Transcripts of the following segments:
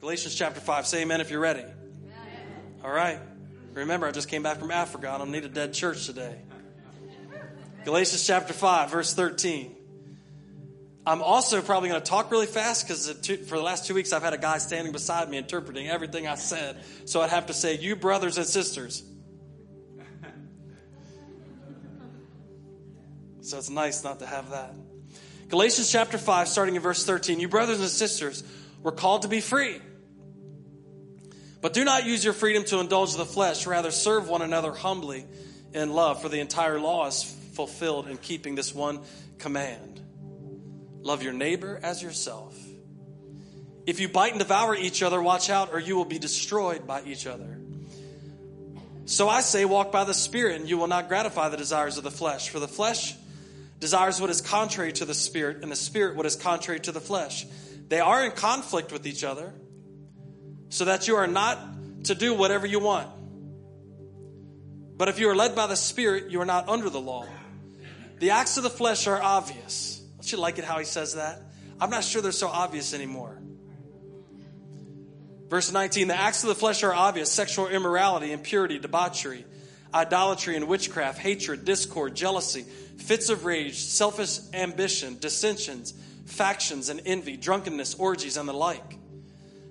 Galatians chapter 5. Say amen if you're ready. All right. Remember, I just came back from Africa. I don't need a dead church today. Galatians chapter 5, verse 13. I'm also probably going to talk really fast because for the last two weeks I've had a guy standing beside me interpreting everything I said. So I'd have to say, You brothers and sisters. So it's nice not to have that. Galatians chapter 5, starting in verse 13. You brothers and sisters were called to be free. But do not use your freedom to indulge the flesh. Rather, serve one another humbly in love, for the entire law is fulfilled in keeping this one command love your neighbor as yourself. If you bite and devour each other, watch out, or you will be destroyed by each other. So I say, walk by the Spirit, and you will not gratify the desires of the flesh. For the flesh desires what is contrary to the Spirit, and the Spirit what is contrary to the flesh. They are in conflict with each other, so that you are not to do whatever you want. But if you are led by the Spirit, you are not under the law. The acts of the flesh are obvious. Don't you like it how he says that? I'm not sure they're so obvious anymore. Verse 19 The acts of the flesh are obvious sexual immorality, impurity, debauchery, idolatry and witchcraft, hatred, discord, jealousy, fits of rage, selfish ambition, dissensions, factions, and envy, drunkenness, orgies, and the like.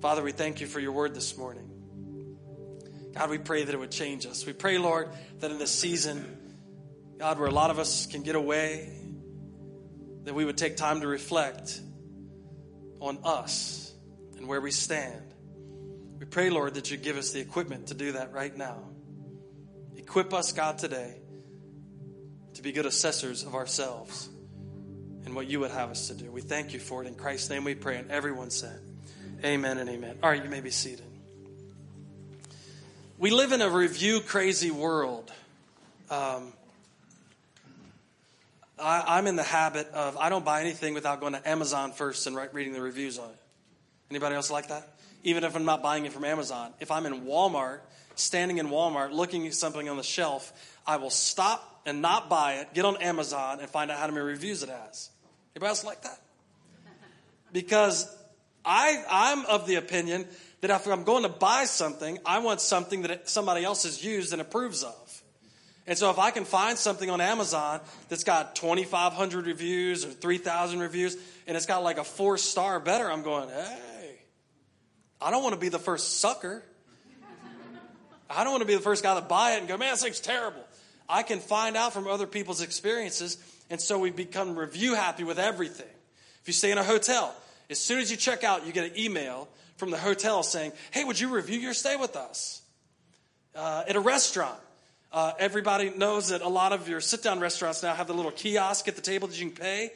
Father, we thank you for your word this morning. God, we pray that it would change us. We pray, Lord, that in this season, God, where a lot of us can get away, that we would take time to reflect on us and where we stand. We pray, Lord, that you give us the equipment to do that right now. Equip us, God, today to be good assessors of ourselves and what you would have us to do. We thank you for it. In Christ's name we pray. And everyone said, Amen and amen. All right, you may be seated. We live in a review crazy world. Um, I, am in the habit of I don't buy anything without going to Amazon first and write, reading the reviews on it. Anybody else like that? Even if I'm not buying it from Amazon, if I'm in Walmart, standing in Walmart looking at something on the shelf, I will stop and not buy it, get on Amazon, and find out how many reviews it has. Anybody else like that? Because I, I'm of the opinion that if I'm going to buy something, I want something that somebody else has used and approves of. And so if I can find something on Amazon that's got 2,500 reviews or 3,000 reviews and it's got like a four star better, I'm going, hey, I don't want to be the first sucker. I don't want to be the first guy to buy it and go, man, this thing's terrible. I can find out from other people's experiences. And so we become review happy with everything. If you stay in a hotel, as soon as you check out, you get an email from the hotel saying, hey, would you review your stay with us? Uh, at a restaurant, uh, everybody knows that a lot of your sit down restaurants now have the little kiosk at the table that you can pay.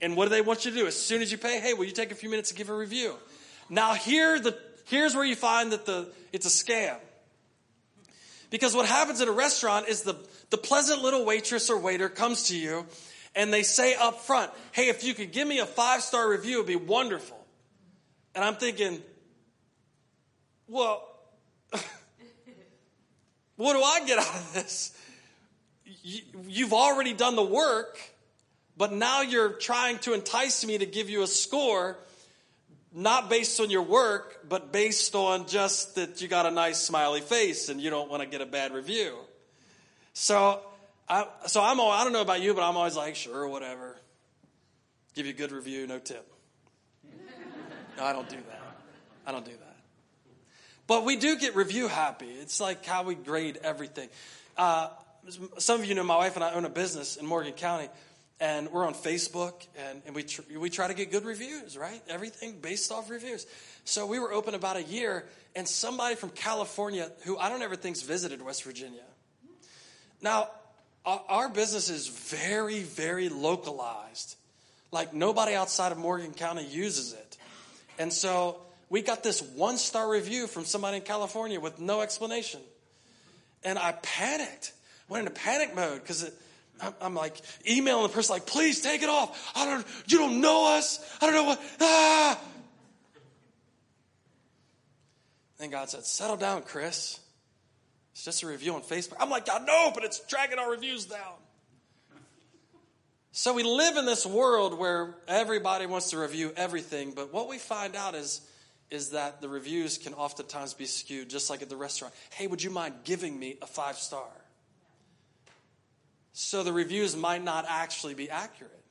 And what do they want you to do? As soon as you pay, hey, will you take a few minutes to give a review? Now, here the, here's where you find that the, it's a scam. Because what happens at a restaurant is the, the pleasant little waitress or waiter comes to you and they say up front, hey, if you could give me a five star review, it'd be wonderful. And I'm thinking, well, what do I get out of this? You've already done the work, but now you're trying to entice me to give you a score, not based on your work, but based on just that you got a nice smiley face and you don't want to get a bad review. So, I, so I'm all, I don't know about you, but I'm always like, sure, whatever. Give you a good review, no tip. No, I don't do that. I don't do that. But we do get review happy. It's like how we grade everything. Uh, some of you know my wife and I own a business in Morgan County, and we're on Facebook, and, and we, tr- we try to get good reviews, right? Everything based off reviews. So we were open about a year, and somebody from California, who I don't ever think's visited West Virginia. Now, our, business is very, very localized. Like nobody outside of Morgan County uses it. And so we got this one star review from somebody in California with no explanation. And I panicked, went into panic mode because I'm like emailing the person, like, please take it off. I don't, you don't know us. I don't know what, ah. And God said, settle down, Chris. It's just a review on Facebook. I'm like, I know, but it's dragging our reviews down. So we live in this world where everybody wants to review everything, but what we find out is, is that the reviews can oftentimes be skewed, just like at the restaurant. Hey, would you mind giving me a five star? So the reviews might not actually be accurate.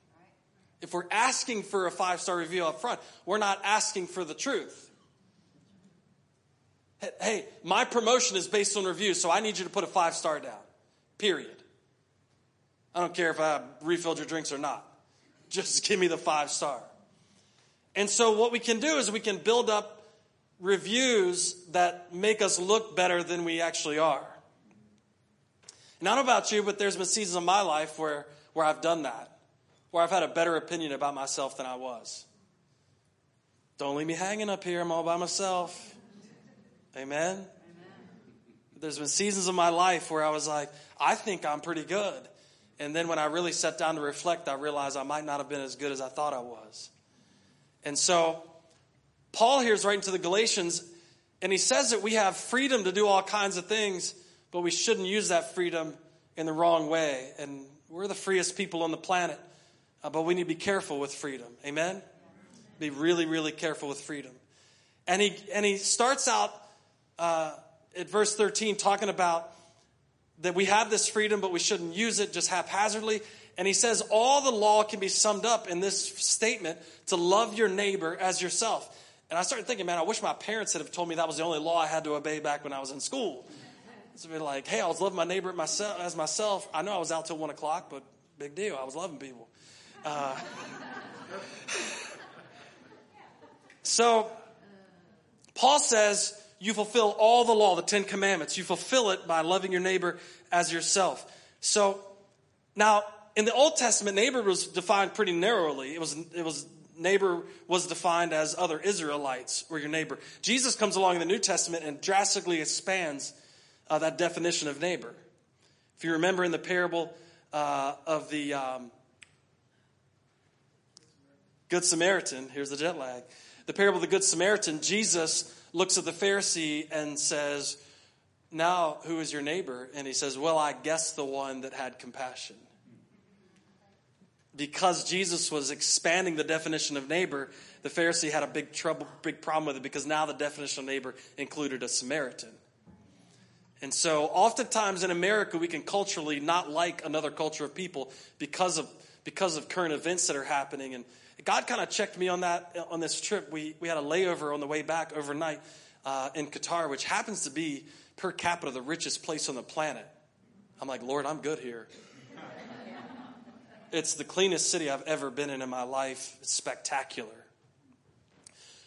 If we're asking for a five star review up front, we're not asking for the truth. Hey, my promotion is based on reviews, so I need you to put a five star down. Period. I don't care if I refilled your drinks or not. Just give me the five star. And so, what we can do is we can build up reviews that make us look better than we actually are. Know about you, but there's been seasons of my life where, where I've done that, where I've had a better opinion about myself than I was. Don't leave me hanging up here, I'm all by myself. Amen? Amen? There's been seasons of my life where I was like, I think I'm pretty good. And then when I really sat down to reflect, I realized I might not have been as good as I thought I was. And so, Paul here is writing to the Galatians, and he says that we have freedom to do all kinds of things, but we shouldn't use that freedom in the wrong way. And we're the freest people on the planet, uh, but we need to be careful with freedom. Amen? Be really, really careful with freedom. And he, and he starts out uh, at verse 13 talking about that we have this freedom, but we shouldn't use it just haphazardly. And he says all the law can be summed up in this statement to love your neighbor as yourself. And I started thinking, man, I wish my parents had have told me that was the only law I had to obey back when I was in school. To be like, hey, I was loving my neighbor myself, as myself. I know I was out till one o'clock, but big deal. I was loving people. Uh, so Paul says you fulfill all the law, the Ten Commandments. You fulfill it by loving your neighbor as yourself. So now, in the Old Testament, neighbor was defined pretty narrowly. It was, it was neighbor was defined as other Israelites were your neighbor. Jesus comes along in the New Testament and drastically expands uh, that definition of neighbor. If you remember in the parable uh, of the um, Good Samaritan, here's the jet lag. The parable of the Good Samaritan, Jesus looks at the Pharisee and says, Now, who is your neighbor? And he says, Well, I guess the one that had compassion. Because Jesus was expanding the definition of neighbor, the Pharisee had a big trouble, big problem with it because now the definition of neighbor included a Samaritan. And so, oftentimes in America, we can culturally not like another culture of people because of because of current events that are happening. And God kind of checked me on that on this trip. We, we had a layover on the way back overnight uh, in Qatar, which happens to be per capita the richest place on the planet. I'm like, Lord, I'm good here. it's the cleanest city I've ever been in in my life. It's spectacular.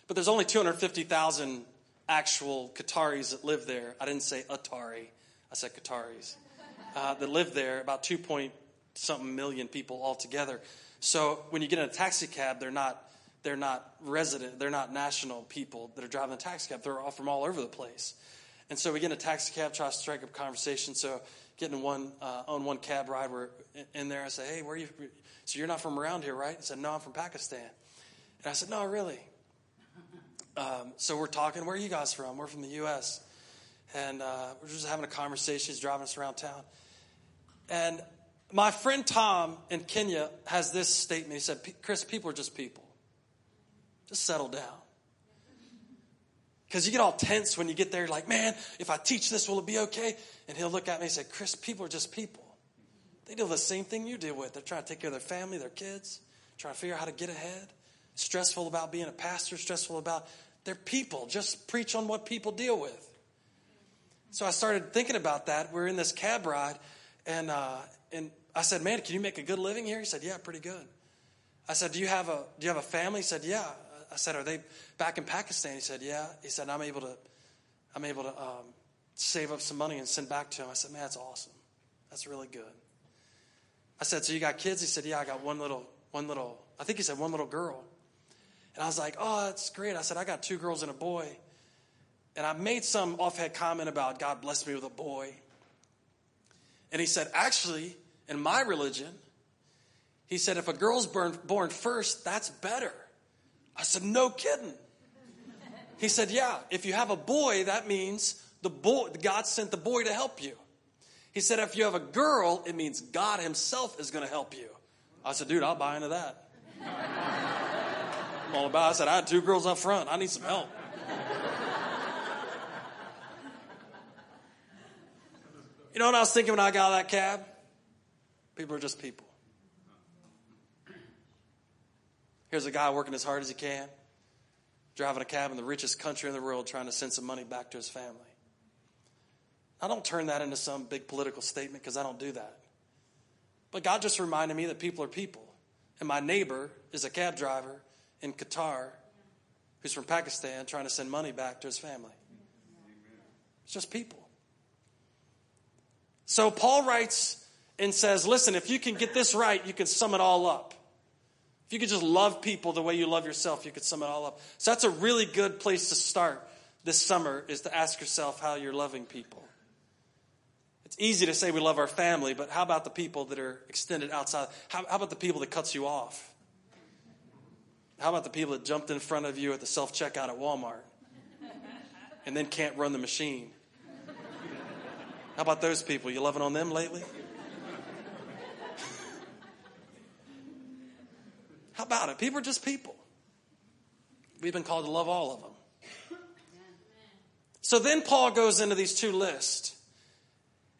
But there's only 250,000 actual Qataris that live there. I didn't say Atari, I said Qataris. Uh, that live there, about 2 point something million people altogether. So when you get in a taxi cab, they're not they're not resident, they're not national people that are driving the taxi cab. They're all from all over the place. And so we get in a taxi cab, try to strike up conversation. So getting one uh, on one cab ride, we're in there. I say, "Hey, where are you? So you're not from around here, right?" He said, "No, I'm from Pakistan." And I said, "No, really." Um, so we're talking. Where are you guys from? We're from the U.S. And uh, we're just having a conversation. He's driving us around town, and my friend Tom in Kenya has this statement. He said, Chris, people are just people. Just settle down. Because you get all tense when you get there, like, man, if I teach this, will it be okay? And he'll look at me and say, Chris, people are just people. They deal with the same thing you deal with. They're trying to take care of their family, their kids, trying to figure out how to get ahead. Stressful about being a pastor, stressful about their people. Just preach on what people deal with. So I started thinking about that. We're in this cab ride, and uh, and I said, "Man, can you make a good living here?" He said, "Yeah, pretty good." I said, "Do you have a Do you have a family?" He said, "Yeah." I said, "Are they back in Pakistan?" He said, "Yeah." He said, "I'm able to, I'm able to um, save up some money and send back to him." I said, "Man, that's awesome. That's really good." I said, "So you got kids?" He said, "Yeah, I got one little, one little. I think he said one little girl." And I was like, oh, that's great. I said, I got two girls and a boy. And I made some offhand comment about God blessed me with a boy. And he said, actually, in my religion, he said, if a girl's born, born first, that's better. I said, no kidding. He said, yeah, if you have a boy, that means the boy, God sent the boy to help you. He said, if you have a girl, it means God himself is going to help you. I said, dude, I'll buy into that. I'm all about. I said, I had two girls up front. I need some help. you know what I was thinking when I got that cab? People are just people. Here's a guy working as hard as he can, driving a cab in the richest country in the world, trying to send some money back to his family. I don't turn that into some big political statement because I don't do that. But God just reminded me that people are people. And my neighbor is a cab driver in Qatar who's from Pakistan trying to send money back to his family. It's just people. So Paul writes and says, listen, if you can get this right, you can sum it all up. If you could just love people the way you love yourself, you could sum it all up. So that's a really good place to start this summer is to ask yourself how you're loving people. It's easy to say we love our family, but how about the people that are extended outside? How, how about the people that cuts you off? How about the people that jumped in front of you at the self checkout at Walmart and then can't run the machine? How about those people? You loving on them lately? How about it? People are just people. We've been called to love all of them. So then Paul goes into these two lists.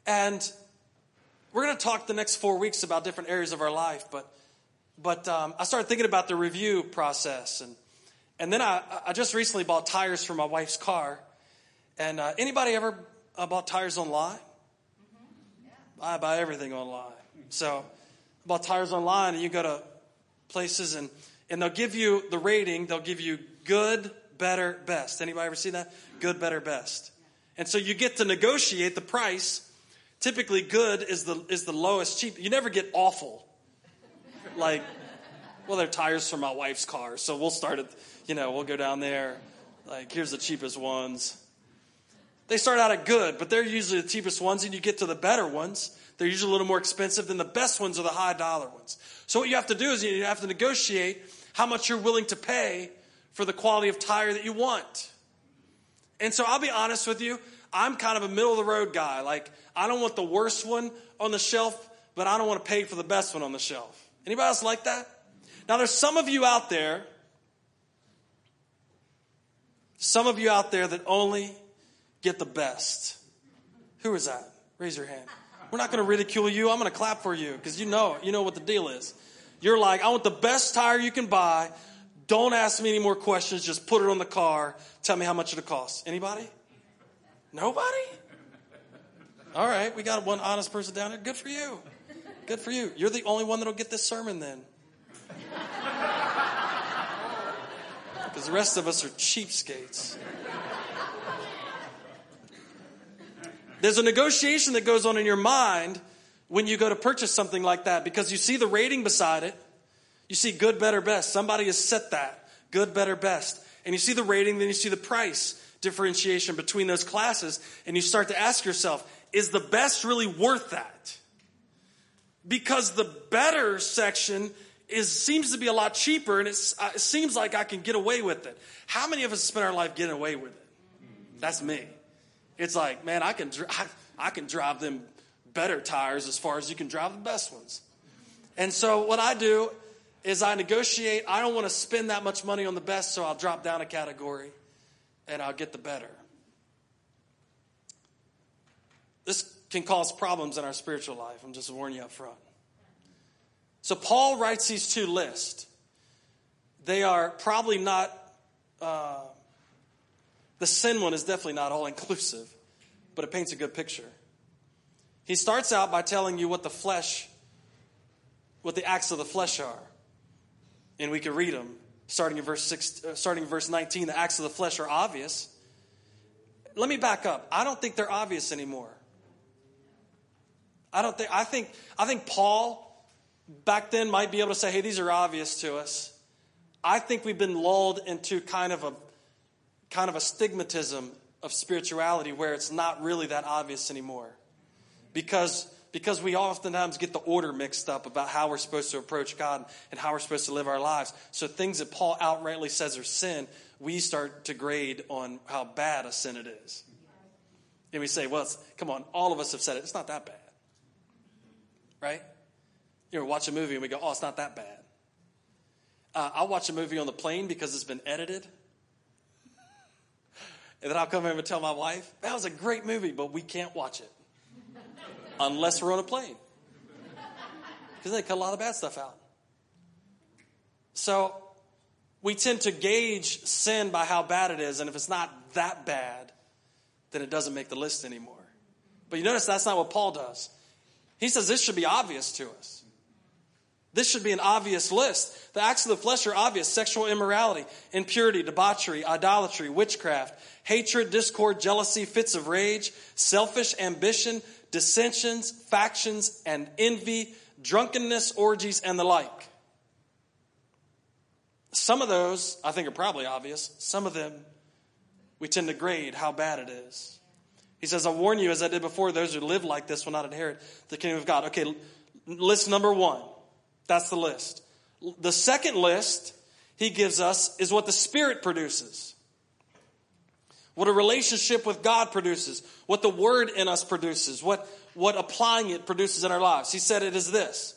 And we're going to talk the next four weeks about different areas of our life, but but um, I started thinking about the review process, and and then I, I just recently bought tires for my wife's car. And uh, anybody ever uh, bought tires online? Mm-hmm. Yeah. I buy everything online. So I bought tires online, and you go to places, and and they'll give you the rating. They'll give you good, better, best. Anybody ever see that? Good, better, best. And so you get to negotiate the price. Typically, good is the is the lowest cheap. You never get awful like, well, they're tires for my wife's car, so we'll start at, you know, we'll go down there. Like, here's the cheapest ones. They start out at good, but they're usually the cheapest ones, and you get to the better ones. They're usually a little more expensive than the best ones or the high dollar ones. So what you have to do is you have to negotiate how much you're willing to pay for the quality of tire that you want. And so I'll be honest with you, I'm kind of a middle of the road guy. Like I don't want the worst one on the shelf, but I don't want to pay for the best one on the shelf. Anybody else like that? Now, there's some of you out there, some of you out there that only get the best. Who is that? Raise your hand. We're not going to ridicule you. I'm going to clap for you because you know, you know what the deal is. You're like, I want the best tire you can buy. Don't ask me any more questions. Just put it on the car. Tell me how much it costs. Anybody? Nobody? All right, we got one honest person down here. Good for you. Good for you. You're the only one that'll get this sermon then. Because the rest of us are cheapskates. There's a negotiation that goes on in your mind when you go to purchase something like that because you see the rating beside it. You see good, better, best. Somebody has set that good, better, best. And you see the rating, then you see the price differentiation between those classes, and you start to ask yourself, is the best really worth that? because the better section is seems to be a lot cheaper and uh, it seems like I can get away with it. How many of us spend our life getting away with it? That's me. It's like, man, I can I, I can drive them better tires as far as you can drive the best ones. And so what I do is I negotiate. I don't want to spend that much money on the best, so I'll drop down a category and I'll get the better. This can cause problems in our spiritual life. I'm just warning you up front. So Paul writes these two lists. They are probably not, uh, the sin one is definitely not all inclusive, but it paints a good picture. He starts out by telling you what the flesh, what the acts of the flesh are. And we can read them starting in verse six, uh, starting in verse 19. The acts of the flesh are obvious. Let me back up. I don't think they're obvious anymore. I don't think I think I think Paul back then might be able to say, hey, these are obvious to us. I think we've been lulled into kind of a kind of a stigmatism of spirituality where it's not really that obvious anymore. Because because we oftentimes get the order mixed up about how we're supposed to approach God and how we're supposed to live our lives. So things that Paul outrightly says are sin, we start to grade on how bad a sin it is. And we say, well, come on, all of us have said it. It's not that bad. Right? You ever watch a movie and we go, oh, it's not that bad. Uh, I'll watch a movie on the plane because it's been edited. And then I'll come home and tell my wife, that was a great movie, but we can't watch it unless we're on a plane. Because they cut a lot of bad stuff out. So we tend to gauge sin by how bad it is, and if it's not that bad, then it doesn't make the list anymore. But you notice that's not what Paul does. He says this should be obvious to us. This should be an obvious list. The acts of the flesh are obvious sexual immorality, impurity, debauchery, idolatry, witchcraft, hatred, discord, jealousy, fits of rage, selfish ambition, dissensions, factions, and envy, drunkenness, orgies, and the like. Some of those, I think, are probably obvious. Some of them, we tend to grade how bad it is. He says, I warn you, as I did before, those who live like this will not inherit the kingdom of God. Okay, list number one. That's the list. The second list he gives us is what the Spirit produces what a relationship with God produces, what the Word in us produces, what, what applying it produces in our lives. He said it is this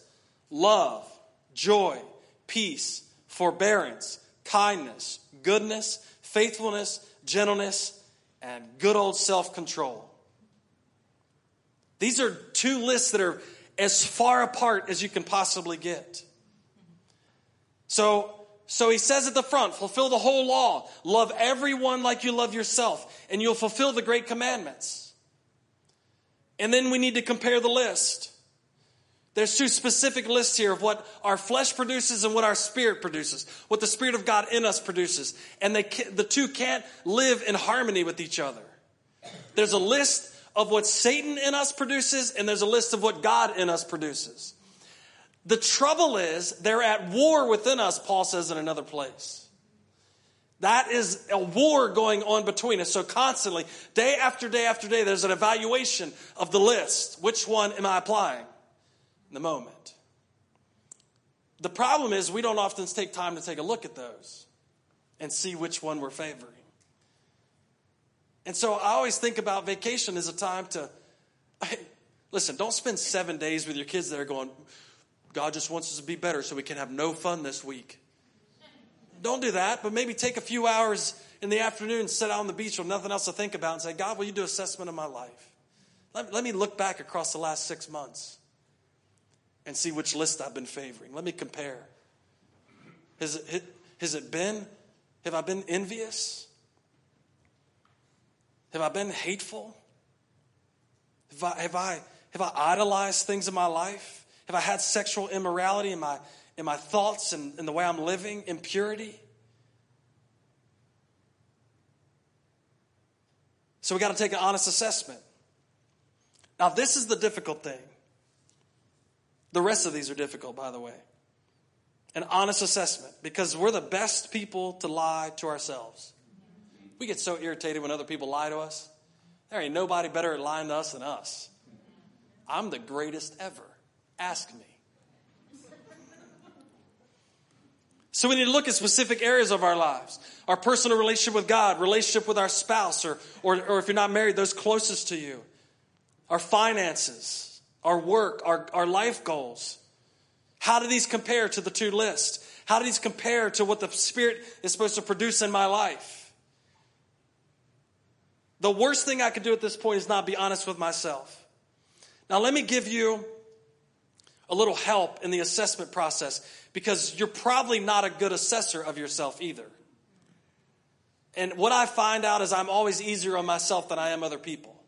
love, joy, peace, forbearance, kindness, goodness, faithfulness, gentleness, and good old self control. These are two lists that are as far apart as you can possibly get. So, so he says at the front, fulfill the whole law. Love everyone like you love yourself, and you'll fulfill the great commandments. And then we need to compare the list. There's two specific lists here of what our flesh produces and what our spirit produces, what the Spirit of God in us produces. And they, the two can't live in harmony with each other. There's a list of what Satan in us produces, and there's a list of what God in us produces. The trouble is, they're at war within us, Paul says in another place. That is a war going on between us. So constantly, day after day after day, there's an evaluation of the list. Which one am I applying in the moment? The problem is, we don't often take time to take a look at those and see which one we're favoring. And so I always think about vacation as a time to, I, listen, don't spend seven days with your kids that are going, God just wants us to be better so we can have no fun this week. Don't do that, but maybe take a few hours in the afternoon, sit out on the beach with nothing else to think about, and say, God, will you do an assessment of my life? Let, let me look back across the last six months and see which list I've been favoring. Let me compare. Has it, has it been, have I been envious? Have I been hateful? Have I, have I, have I idolized things in my life? Have I had sexual immorality in my, in my thoughts and in the way I'm living? Impurity? So we got to take an honest assessment. Now, this is the difficult thing. The rest of these are difficult, by the way. An honest assessment, because we're the best people to lie to ourselves. We get so irritated when other people lie to us. There ain't nobody better at lying to us than us. I'm the greatest ever. Ask me. So we need to look at specific areas of our lives. Our personal relationship with God, relationship with our spouse, or, or, or if you're not married, those closest to you. Our finances, our work, our, our life goals. How do these compare to the two lists? How do these compare to what the Spirit is supposed to produce in my life? The worst thing I could do at this point is not be honest with myself. Now, let me give you a little help in the assessment process because you're probably not a good assessor of yourself either. And what I find out is I'm always easier on myself than I am other people.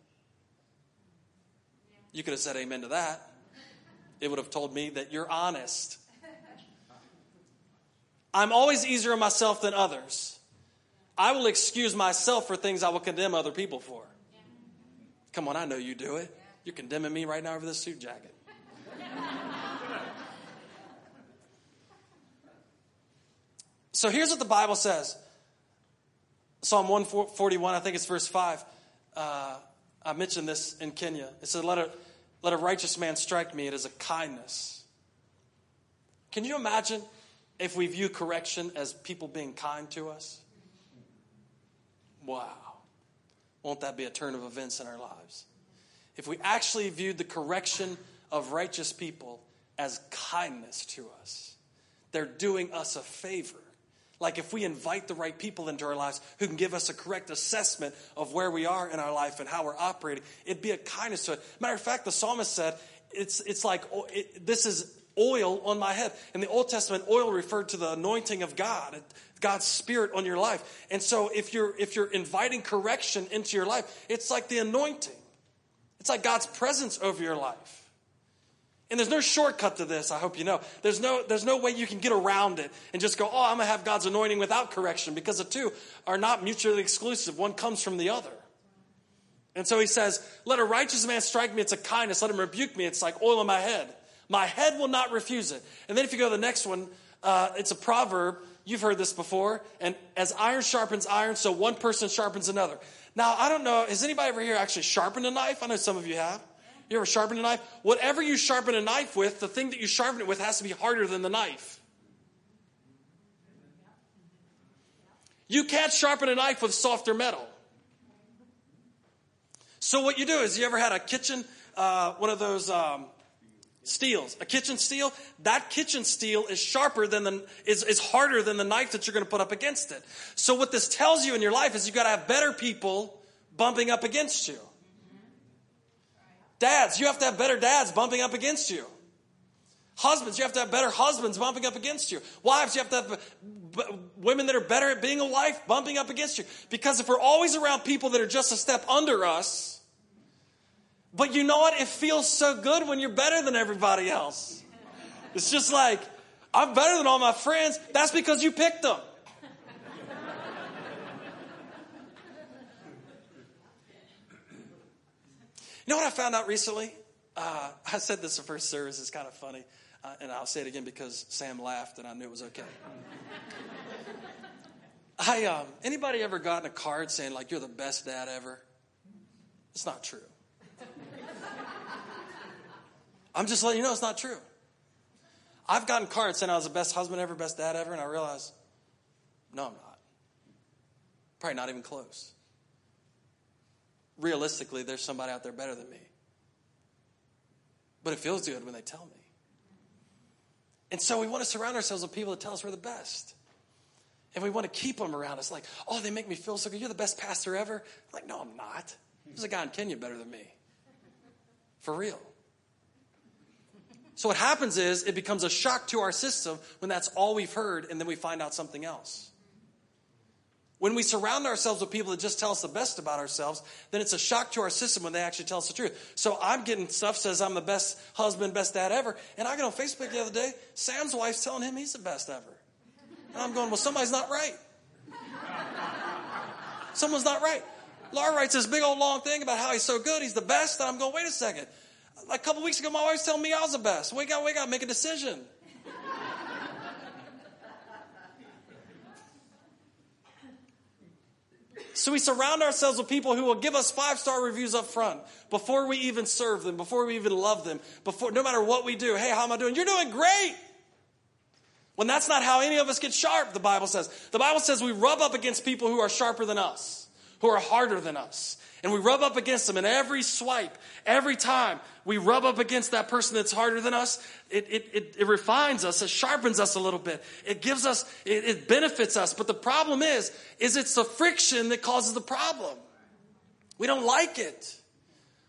You could have said amen to that. It would have told me that you're honest. I'm always easier on myself than others. I will excuse myself for things I will condemn other people for. Come on, I know you do it. You're condemning me right now over this suit jacket. So here's what the Bible says Psalm 141, I think it's verse 5. Uh, I mentioned this in Kenya. It says, let a, let a righteous man strike me, it is a kindness. Can you imagine if we view correction as people being kind to us? Wow. Won't that be a turn of events in our lives? If we actually viewed the correction of righteous people as kindness to us, they're doing us a favor. Like if we invite the right people into our lives who can give us a correct assessment of where we are in our life and how we're operating, it'd be a kindness to it. Matter of fact, the psalmist said, it's, it's like, oh, it, this is oil on my head. In the Old Testament, oil referred to the anointing of God, God's spirit on your life. And so if you're, if you're inviting correction into your life, it's like the anointing. It's like God's presence over your life. And there's no shortcut to this, I hope you know. There's no, there's no way you can get around it and just go, oh, I'm going to have God's anointing without correction because the two are not mutually exclusive. One comes from the other. And so he says, let a righteous man strike me, it's a kindness. Let him rebuke me, it's like oil in my head. My head will not refuse it. And then if you go to the next one, uh, it's a proverb. You've heard this before. And as iron sharpens iron, so one person sharpens another. Now, I don't know, has anybody ever here actually sharpened a knife? I know some of you have. You ever sharpened a knife? Whatever you sharpen a knife with, the thing that you sharpen it with has to be harder than the knife. You can't sharpen a knife with softer metal. So what you do is, you ever had a kitchen, uh, one of those um, steels, a kitchen steel? That kitchen steel is sharper than the is, is harder than the knife that you're going to put up against it. So what this tells you in your life is you've got to have better people bumping up against you. Dads, you have to have better dads bumping up against you. Husbands, you have to have better husbands bumping up against you. Wives, you have to have b- women that are better at being a wife bumping up against you. Because if we're always around people that are just a step under us, but you know what? It feels so good when you're better than everybody else. It's just like, I'm better than all my friends. That's because you picked them. You know what I found out recently? Uh, I said this the first service. It's kind of funny. Uh, and I'll say it again because Sam laughed and I knew it was okay. I um, anybody ever gotten a card saying like you're the best dad ever? It's not true. I'm just letting you know it's not true. I've gotten cards saying I was the best husband ever, best dad ever, and I realized, no, I'm not. Probably not even close realistically, there's somebody out there better than me. But it feels good when they tell me. And so we want to surround ourselves with people that tell us we're the best. And we want to keep them around us like, oh, they make me feel so good. You're the best pastor ever. I'm like, no, I'm not. There's a guy in Kenya better than me. For real. So what happens is it becomes a shock to our system when that's all we've heard, and then we find out something else. When we surround ourselves with people that just tell us the best about ourselves, then it's a shock to our system when they actually tell us the truth. So I'm getting stuff says I'm the best husband, best dad ever. And I got on Facebook the other day, Sam's wife's telling him he's the best ever. And I'm going, well, somebody's not right. Someone's not right. Laura writes this big old long thing about how he's so good, he's the best. And I'm going, wait a second. A couple weeks ago, my wife's telling me I was the best. Wake up, wake up, make a decision. So we surround ourselves with people who will give us five star reviews up front before we even serve them, before we even love them, before no matter what we do. Hey, how am I doing? You're doing great. When that's not how any of us get sharp, the Bible says. The Bible says we rub up against people who are sharper than us, who are harder than us. And we rub up against them, and every swipe, every time we rub up against that person that's harder than us, it, it, it, it refines us, it sharpens us a little bit. It gives us, it, it benefits us. But the problem is, is it's the friction that causes the problem. We don't like it.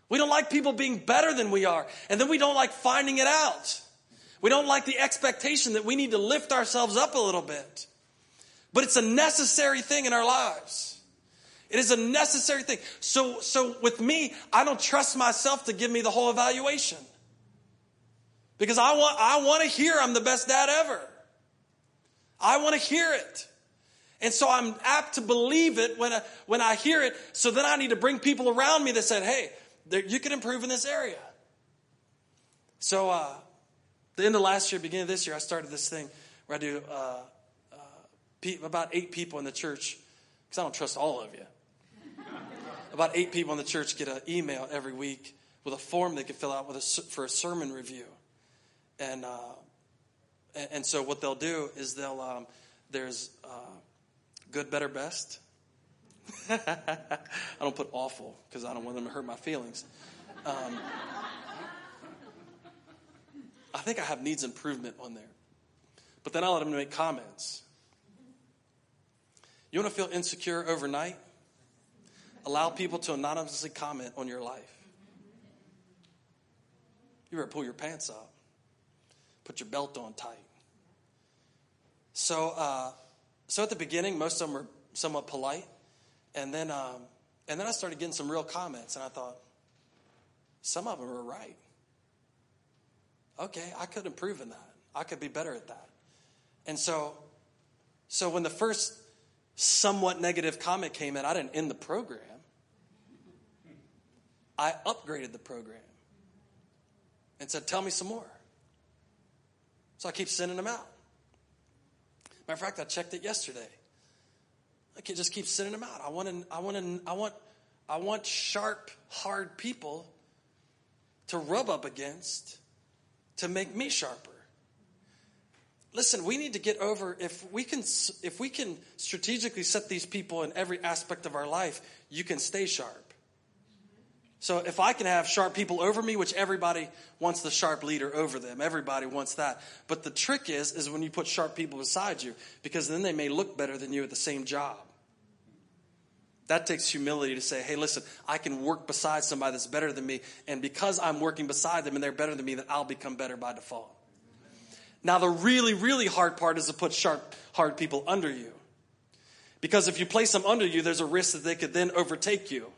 We don't like people being better than we are. And then we don't like finding it out. We don't like the expectation that we need to lift ourselves up a little bit. But it's a necessary thing in our lives. It is a necessary thing. So, so with me, I don't trust myself to give me the whole evaluation. Because I want, I want to hear I'm the best dad ever. I want to hear it. And so I'm apt to believe it when I, when I hear it. So then I need to bring people around me that said, hey, there, you can improve in this area. So, uh, the end of last year, beginning of this year, I started this thing where I do uh, pe- about eight people in the church, because I don't trust all of you. About eight people in the church get an email every week with a form they can fill out a, for a sermon review, and uh, and, and, so what they'll do is they'll um, there's uh, good, better, best. I don't put awful because I don't want them to hurt my feelings. Um, I think I have needs improvement on there. But then I let them make comments. You want to feel insecure overnight? Allow people to anonymously comment on your life. You better pull your pants up, put your belt on tight. So, uh, so at the beginning, most of them were somewhat polite, and then, um, and then I started getting some real comments, and I thought, some of them were right. Okay, I could improve in that. I could be better at that. And so, so when the first somewhat negative comment came in, I didn't end the program. I upgraded the program and said, Tell me some more. So I keep sending them out. Matter of fact, I checked it yesterday. I can just keep sending them out. I want I want I want, I want sharp, hard people to rub up against to make me sharper. Listen, we need to get over if we can if we can strategically set these people in every aspect of our life, you can stay sharp. So if I can have sharp people over me, which everybody wants the sharp leader over them, everybody wants that. But the trick is is when you put sharp people beside you because then they may look better than you at the same job. That takes humility to say, hey, listen, I can work beside somebody that's better than me, and because I'm working beside them and they're better than me, that I'll become better by default. Now, the really, really hard part is to put sharp, hard people under you. Because if you place them under you, there's a risk that they could then overtake you.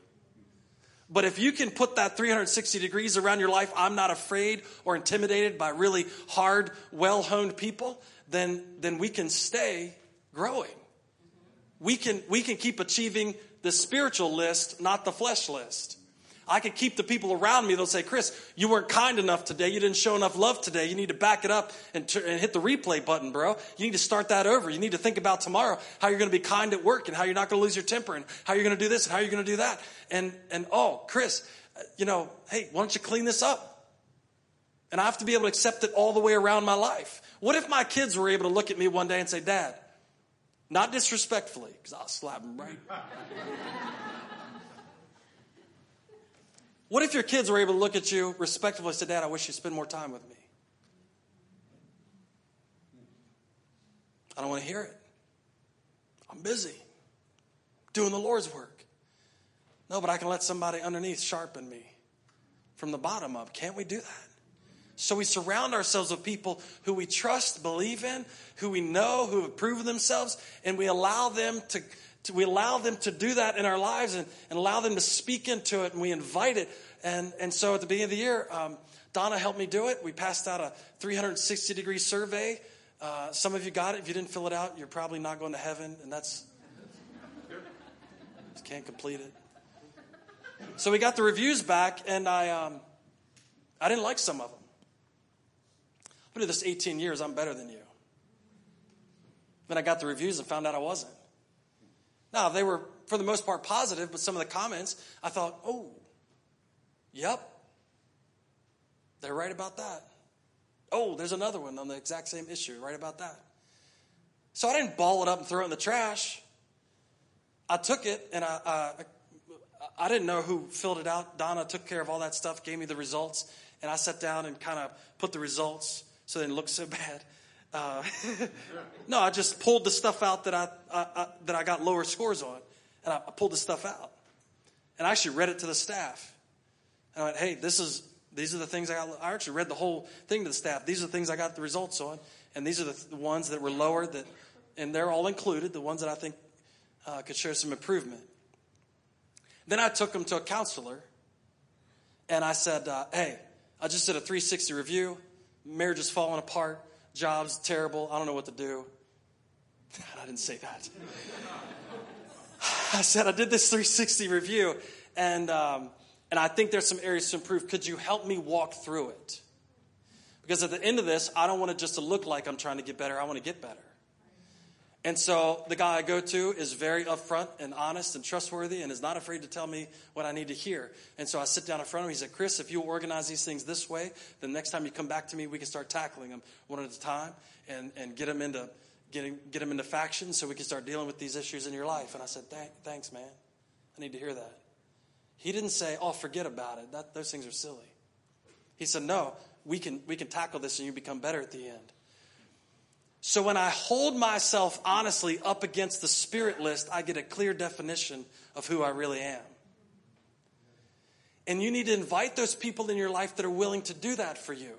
But if you can put that 360 degrees around your life, I'm not afraid or intimidated by really hard, well honed people, then, then we can stay growing. We can, we can keep achieving the spiritual list, not the flesh list. I could keep the people around me. They'll say, Chris, you weren't kind enough today. You didn't show enough love today. You need to back it up and, t- and hit the replay button, bro. You need to start that over. You need to think about tomorrow, how you're going to be kind at work and how you're not going to lose your temper and how you're going to do this and how you're going to do that. And, and oh, Chris, you know, hey, why don't you clean this up? And I have to be able to accept it all the way around my life. What if my kids were able to look at me one day and say, Dad, not disrespectfully, because I'll slap them right. What if your kids were able to look at you respectfully and say, Dad, I wish you'd spend more time with me? I don't want to hear it. I'm busy doing the Lord's work. No, but I can let somebody underneath sharpen me from the bottom up. Can't we do that? So we surround ourselves with people who we trust, believe in, who we know, who have proven themselves, and we allow them to, to we allow them to do that in our lives and, and, allow them to speak into it, and we invite it. And, and so at the beginning of the year, um, Donna helped me do it. We passed out a 360 degree survey. Uh, some of you got it. If you didn't fill it out, you're probably not going to heaven, and that's can't complete it. So we got the reviews back, and I um, I didn't like some of them. I've been doing this 18 years. I'm better than you. Then I got the reviews and found out I wasn't. Now, they were, for the most part, positive, but some of the comments, I thought, oh, yep, they're right about that. Oh, there's another one on the exact same issue, right about that. So I didn't ball it up and throw it in the trash. I took it and I, I, I didn't know who filled it out. Donna took care of all that stuff, gave me the results, and I sat down and kind of put the results so they didn't look so bad. Uh, no, I just pulled the stuff out that I, I, I, that I got lower scores on, and I pulled the stuff out, and I actually read it to the staff. And I went, "Hey, this is these are the things I got." I actually read the whole thing to the staff. These are the things I got the results on, and these are the, the ones that were lower that, and they're all included. The ones that I think uh, could show some improvement. Then I took them to a counselor, and I said, uh, "Hey, I just did a 360 review marriage is falling apart, job's terrible, I don't know what to do. I didn't say that. I said, I did this 360 review, and, um, and I think there's some areas to improve. Could you help me walk through it? Because at the end of this, I don't want it just to look like I'm trying to get better, I want to get better. And so the guy I go to is very upfront and honest and trustworthy and is not afraid to tell me what I need to hear. And so I sit down in front of him. He said, Chris, if you organize these things this way, then next time you come back to me, we can start tackling them one at a time and, and get them into getting get them into factions so we can start dealing with these issues in your life. And I said, thanks, man. I need to hear that. He didn't say, oh, forget about it. That, those things are silly. He said, no, we can, we can tackle this and you become better at the end. So when I hold myself honestly up against the spirit list, I get a clear definition of who I really am. And you need to invite those people in your life that are willing to do that for you.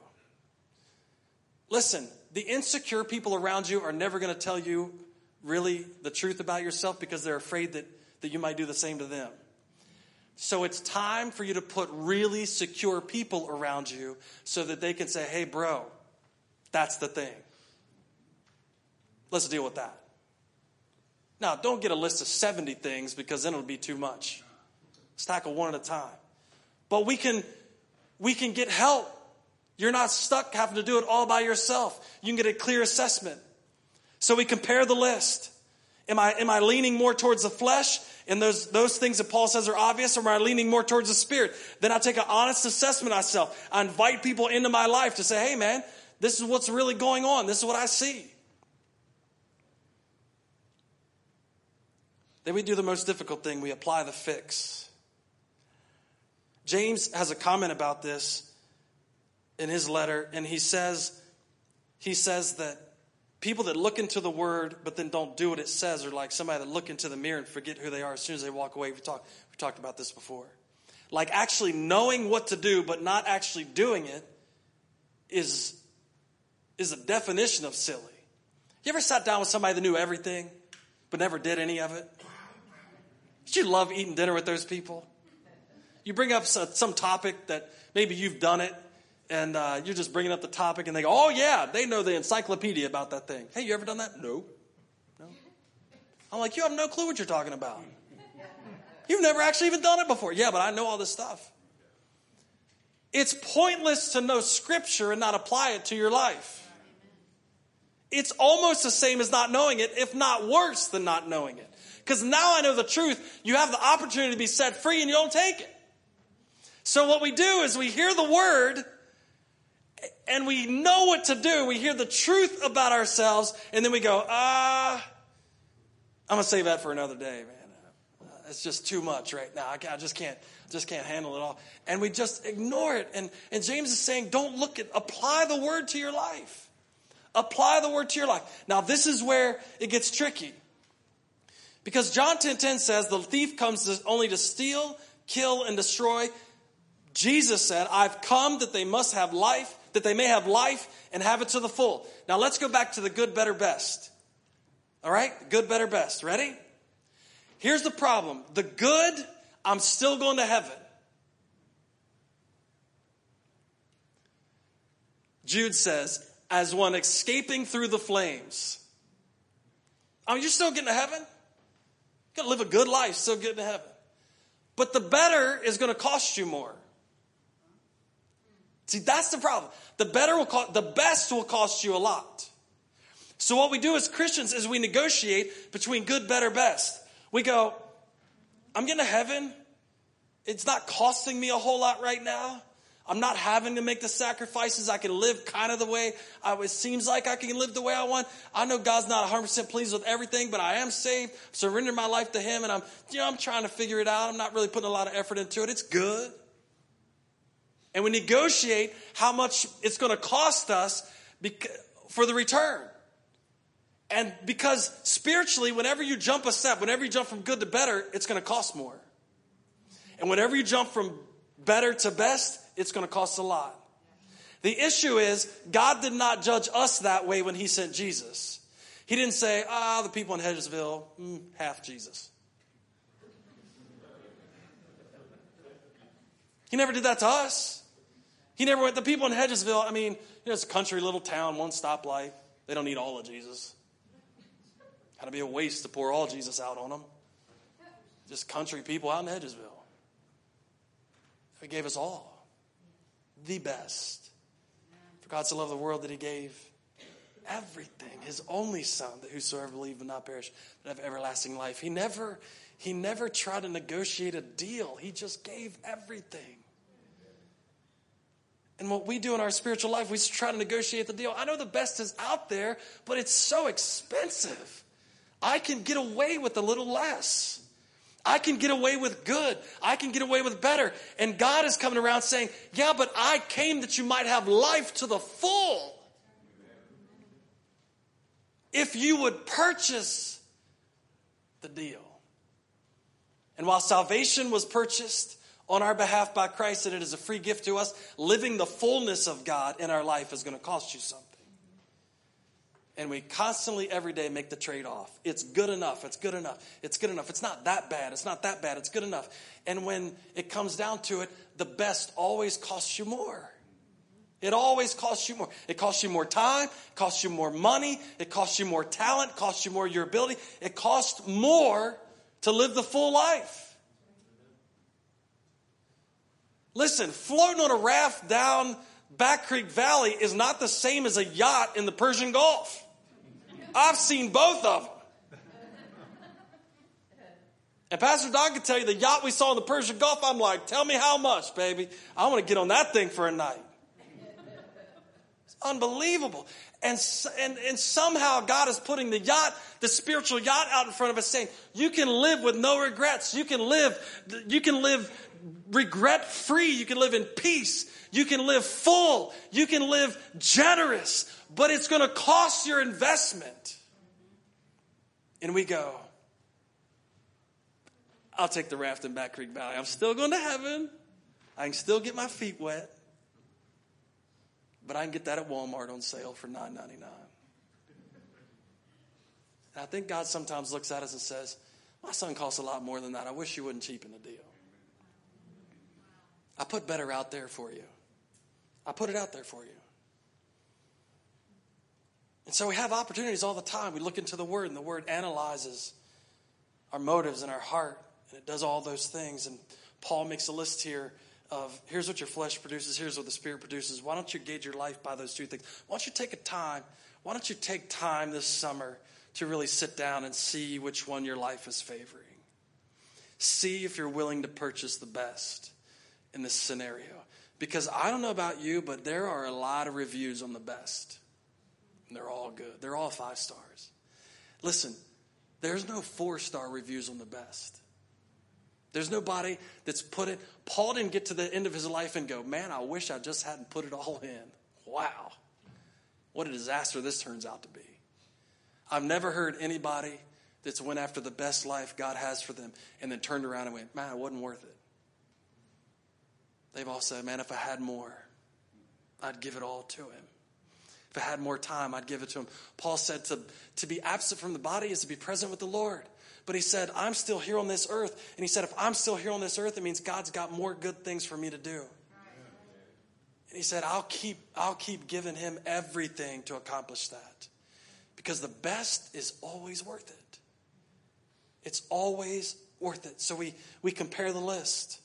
Listen, the insecure people around you are never going to tell you really the truth about yourself because they're afraid that, that you might do the same to them. So it's time for you to put really secure people around you so that they can say, hey, bro, that's the thing. Let's deal with that. Now, don't get a list of 70 things because then it'll be too much. Let's tackle one at a time. But we can, we can get help. You're not stuck having to do it all by yourself. You can get a clear assessment. So we compare the list. Am I, am I leaning more towards the flesh and those, those things that Paul says are obvious, or am I leaning more towards the spirit? Then I take an honest assessment of myself. I invite people into my life to say, hey man, this is what's really going on. This is what I see. Then we do the most difficult thing we apply the fix. James has a comment about this in his letter, and he says, he says that people that look into the word but then don't do what it says are like somebody that look into the mirror and forget who they are as soon as they walk away. We talked, we talked about this before. Like actually knowing what to do but not actually doing it is, is a definition of silly. You ever sat down with somebody that knew everything but never did any of it? Did you love eating dinner with those people? You bring up some topic that maybe you've done it, and uh, you're just bringing up the topic, and they go, "Oh yeah, they know the encyclopedia about that thing." Hey, you ever done that? No, no. I'm like, you have no clue what you're talking about. You've never actually even done it before. Yeah, but I know all this stuff. It's pointless to know scripture and not apply it to your life. It's almost the same as not knowing it, if not worse than not knowing it. Because now I know the truth. You have the opportunity to be set free and you don't take it. So what we do is we hear the word and we know what to do. We hear the truth about ourselves and then we go, ah, uh, I'm going to save that for another day, man. It's just too much right now. I just can't, just can't handle it all. And we just ignore it. And, and James is saying, don't look at, apply the word to your life. Apply the word to your life. Now, this is where it gets tricky. Because John 10:10 10, 10 says the thief comes only to steal, kill and destroy. Jesus said, "I've come that they must have life, that they may have life and have it to the full." Now let's go back to the good, better, best. All right? Good, better, best. Ready? Here's the problem. The good, I'm still going to heaven. Jude says, as one escaping through the flames. Mean, you're still getting to heaven? You're going to live a good life, still get to heaven. But the better is going to cost you more. See, that's the problem. The better will cost, the best will cost you a lot. So what we do as Christians is we negotiate between good, better, best. We go, I'm getting to heaven. It's not costing me a whole lot right now. I'm not having to make the sacrifices. I can live kind of the way I, it seems like I can live the way I want. I know God's not 100% pleased with everything, but I am saved, surrender my life to Him, and I'm, you know, I'm trying to figure it out. I'm not really putting a lot of effort into it. It's good. And we negotiate how much it's going to cost us for the return. And because spiritually, whenever you jump a step, whenever you jump from good to better, it's going to cost more. And whenever you jump from better to best, it's going to cost a lot. The issue is, God did not judge us that way when He sent Jesus. He didn't say, ah, the people in Hedgesville, mm, half Jesus. He never did that to us. He never went, the people in Hedgesville, I mean, you know, it's a country little town, one stoplight. They don't need all of Jesus. Of be a waste to pour all Jesus out on them. Just country people out in Hedgesville. He gave us all the best. For God so loved the world that he gave everything, his only son, that whosoever believe will not perish, but have everlasting life. He never, he never tried to negotiate a deal. He just gave everything. And what we do in our spiritual life, we try to negotiate the deal. I know the best is out there, but it's so expensive. I can get away with a little less. I can get away with good. I can get away with better. And God is coming around saying, Yeah, but I came that you might have life to the full. If you would purchase the deal. And while salvation was purchased, on our behalf by Christ and it is a free gift to us, living the fullness of God in our life is going to cost you something. And we constantly, every day, make the trade off. It's good enough. It's good enough. It's good enough. It's not that bad. It's not that bad. It's good enough. And when it comes down to it, the best always costs you more. It always costs you more. It costs you more time, it costs you more money, it costs you more talent, costs you more your ability. It costs more to live the full life. Listen, floating on a raft down Back Creek Valley is not the same as a yacht in the Persian Gulf. I've seen both of them. And Pastor Don can tell you the yacht we saw in the Persian Gulf, I'm like, tell me how much, baby. I want to get on that thing for a night. Unbelievable. And, and, and somehow God is putting the yacht, the spiritual yacht out in front of us saying, you can live with no regrets. You can live, you can live regret free. You can live in peace. You can live full. You can live generous. But it's going to cost your investment. And we go, I'll take the raft in Back Creek Valley. I'm still going to heaven. I can still get my feet wet. But I can get that at Walmart on sale for $9.99. And I think God sometimes looks at us and says, My son costs a lot more than that. I wish you wouldn't cheapen the deal. I put better out there for you. I put it out there for you. And so we have opportunities all the time. We look into the Word, and the Word analyzes our motives and our heart, and it does all those things. And Paul makes a list here of here's what your flesh produces, here's what the Spirit produces. Why don't you gauge your life by those two things? Why don't you take a time? Why don't you take time this summer to really sit down and see which one your life is favoring? See if you're willing to purchase the best in this scenario. Because I don't know about you, but there are a lot of reviews on the best. And they're all good. They're all five stars. Listen, there's no four star reviews on the best. There's nobody that's put it. Paul didn't get to the end of his life and go, man, I wish I just hadn't put it all in. Wow. What a disaster this turns out to be. I've never heard anybody that's went after the best life God has for them and then turned around and went, man, it wasn't worth it. They've all said, man, if I had more, I'd give it all to him. If I had more time, I'd give it to him. Paul said to, to be absent from the body is to be present with the Lord. But he said, I'm still here on this earth. And he said, if I'm still here on this earth, it means God's got more good things for me to do. And he said, I'll keep, I'll keep giving him everything to accomplish that. Because the best is always worth it. It's always worth it. So we, we compare the list.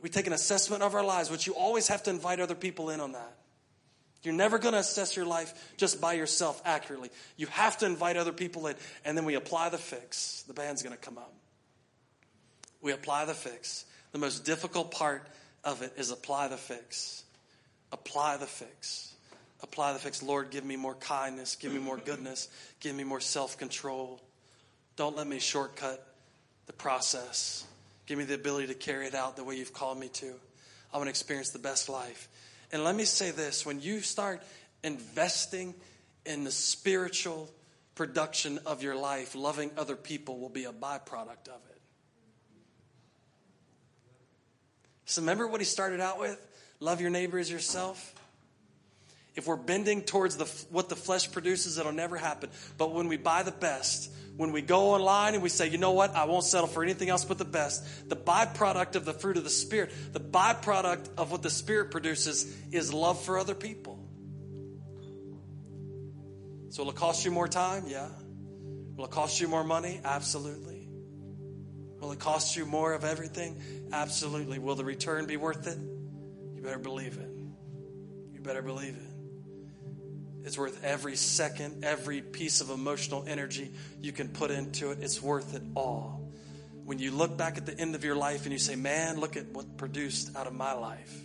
We take an assessment of our lives, which you always have to invite other people in on that. You're never going to assess your life just by yourself accurately. You have to invite other people in, and then we apply the fix. The band's going to come up. We apply the fix. The most difficult part of it is apply the fix. Apply the fix. Apply the fix. Lord, give me more kindness. Give me more goodness. Give me more self control. Don't let me shortcut the process. Give me the ability to carry it out the way you've called me to. I want to experience the best life. And let me say this when you start investing in the spiritual production of your life, loving other people will be a byproduct of it. So remember what he started out with? Love your neighbor as yourself. If we're bending towards the, what the flesh produces, it'll never happen. But when we buy the best, when we go online and we say, you know what, I won't settle for anything else but the best, the byproduct of the fruit of the Spirit, the byproduct of what the Spirit produces is love for other people. So will it cost you more time? Yeah. Will it cost you more money? Absolutely. Will it cost you more of everything? Absolutely. Will the return be worth it? You better believe it. You better believe it. Is worth every second, every piece of emotional energy you can put into it. It's worth it all. When you look back at the end of your life and you say, man, look at what produced out of my life.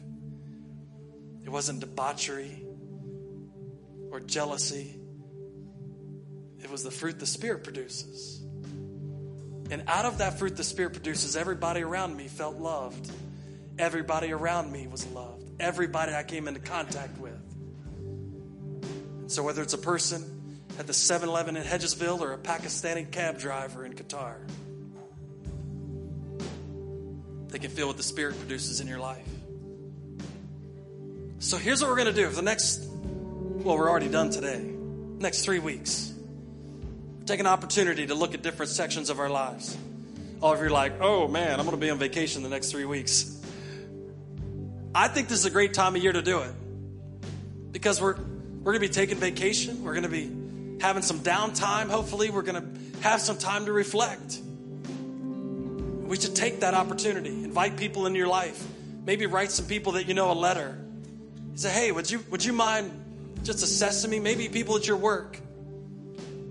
It wasn't debauchery or jealousy, it was the fruit the Spirit produces. And out of that fruit the Spirit produces, everybody around me felt loved. Everybody around me was loved. Everybody I came into contact with. So whether it's a person at the 7 Eleven in Hedgesville or a Pakistani cab driver in Qatar, they can feel what the Spirit produces in your life. So here's what we're going to do for the next, well, we're already done today, next three weeks. Take an opportunity to look at different sections of our lives. All of you are like, oh man, I'm going to be on vacation the next three weeks. I think this is a great time of year to do it because we're we're going to be taking vacation. We're going to be having some downtime. Hopefully, we're going to have some time to reflect. We should take that opportunity. Invite people into your life. Maybe write some people that you know a letter. Say, hey, would you would you mind just assessing me? Maybe people at your work.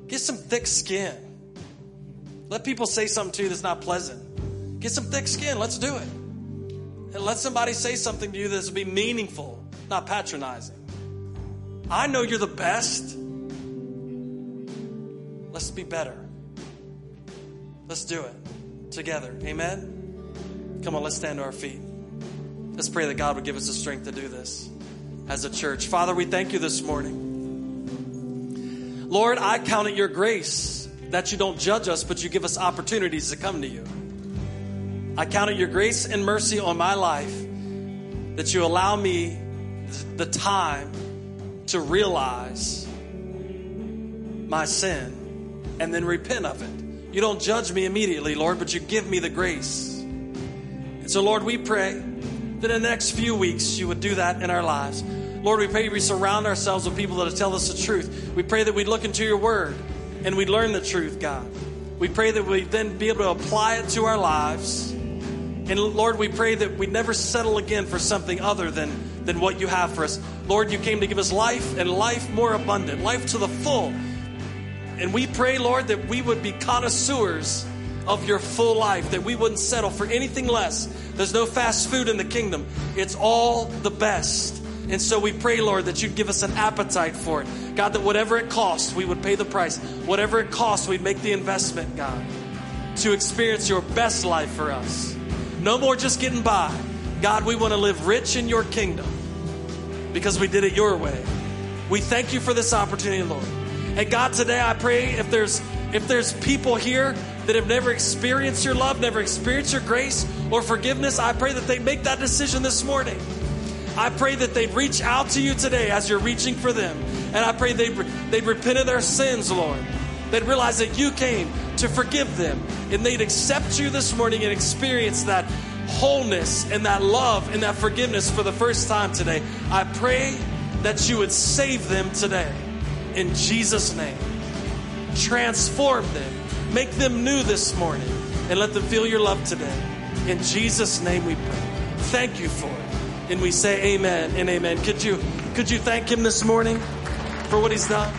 Get some thick skin. Let people say something to you that's not pleasant. Get some thick skin. Let's do it. And let somebody say something to you that's be meaningful, not patronizing. I know you're the best. Let's be better. Let's do it together. Amen. Come on, let's stand to our feet. Let's pray that God would give us the strength to do this as a church. Father, we thank you this morning. Lord, I count it your grace that you don't judge us, but you give us opportunities to come to you. I count it your grace and mercy on my life that you allow me the time to realize my sin and then repent of it. You don't judge me immediately, Lord, but you give me the grace. And so, Lord, we pray that in the next few weeks you would do that in our lives. Lord, we pray we surround ourselves with people that tell us the truth. We pray that we'd look into your word and we'd learn the truth, God. We pray that we'd then be able to apply it to our lives. And Lord, we pray that we'd never settle again for something other than than what you have for us. Lord, you came to give us life and life more abundant, life to the full. And we pray, Lord, that we would be connoisseurs of your full life, that we wouldn't settle for anything less. There's no fast food in the kingdom, it's all the best. And so we pray, Lord, that you'd give us an appetite for it. God, that whatever it costs, we would pay the price. Whatever it costs, we'd make the investment, God, to experience your best life for us. No more just getting by. God, we want to live rich in your kingdom because we did it your way. We thank you for this opportunity, Lord. And God, today I pray if there's if there's people here that have never experienced your love, never experienced your grace or forgiveness, I pray that they make that decision this morning. I pray that they'd reach out to you today as you're reaching for them. And I pray they'd, they'd repent of their sins, Lord. They'd realize that you came to forgive them. And they'd accept you this morning and experience that wholeness and that love and that forgiveness for the first time today. I pray that you would save them today in Jesus' name. Transform them, make them new this morning, and let them feel your love today. In Jesus' name we pray. Thank you for it. And we say amen and amen. Could you could you thank him this morning for what he's done?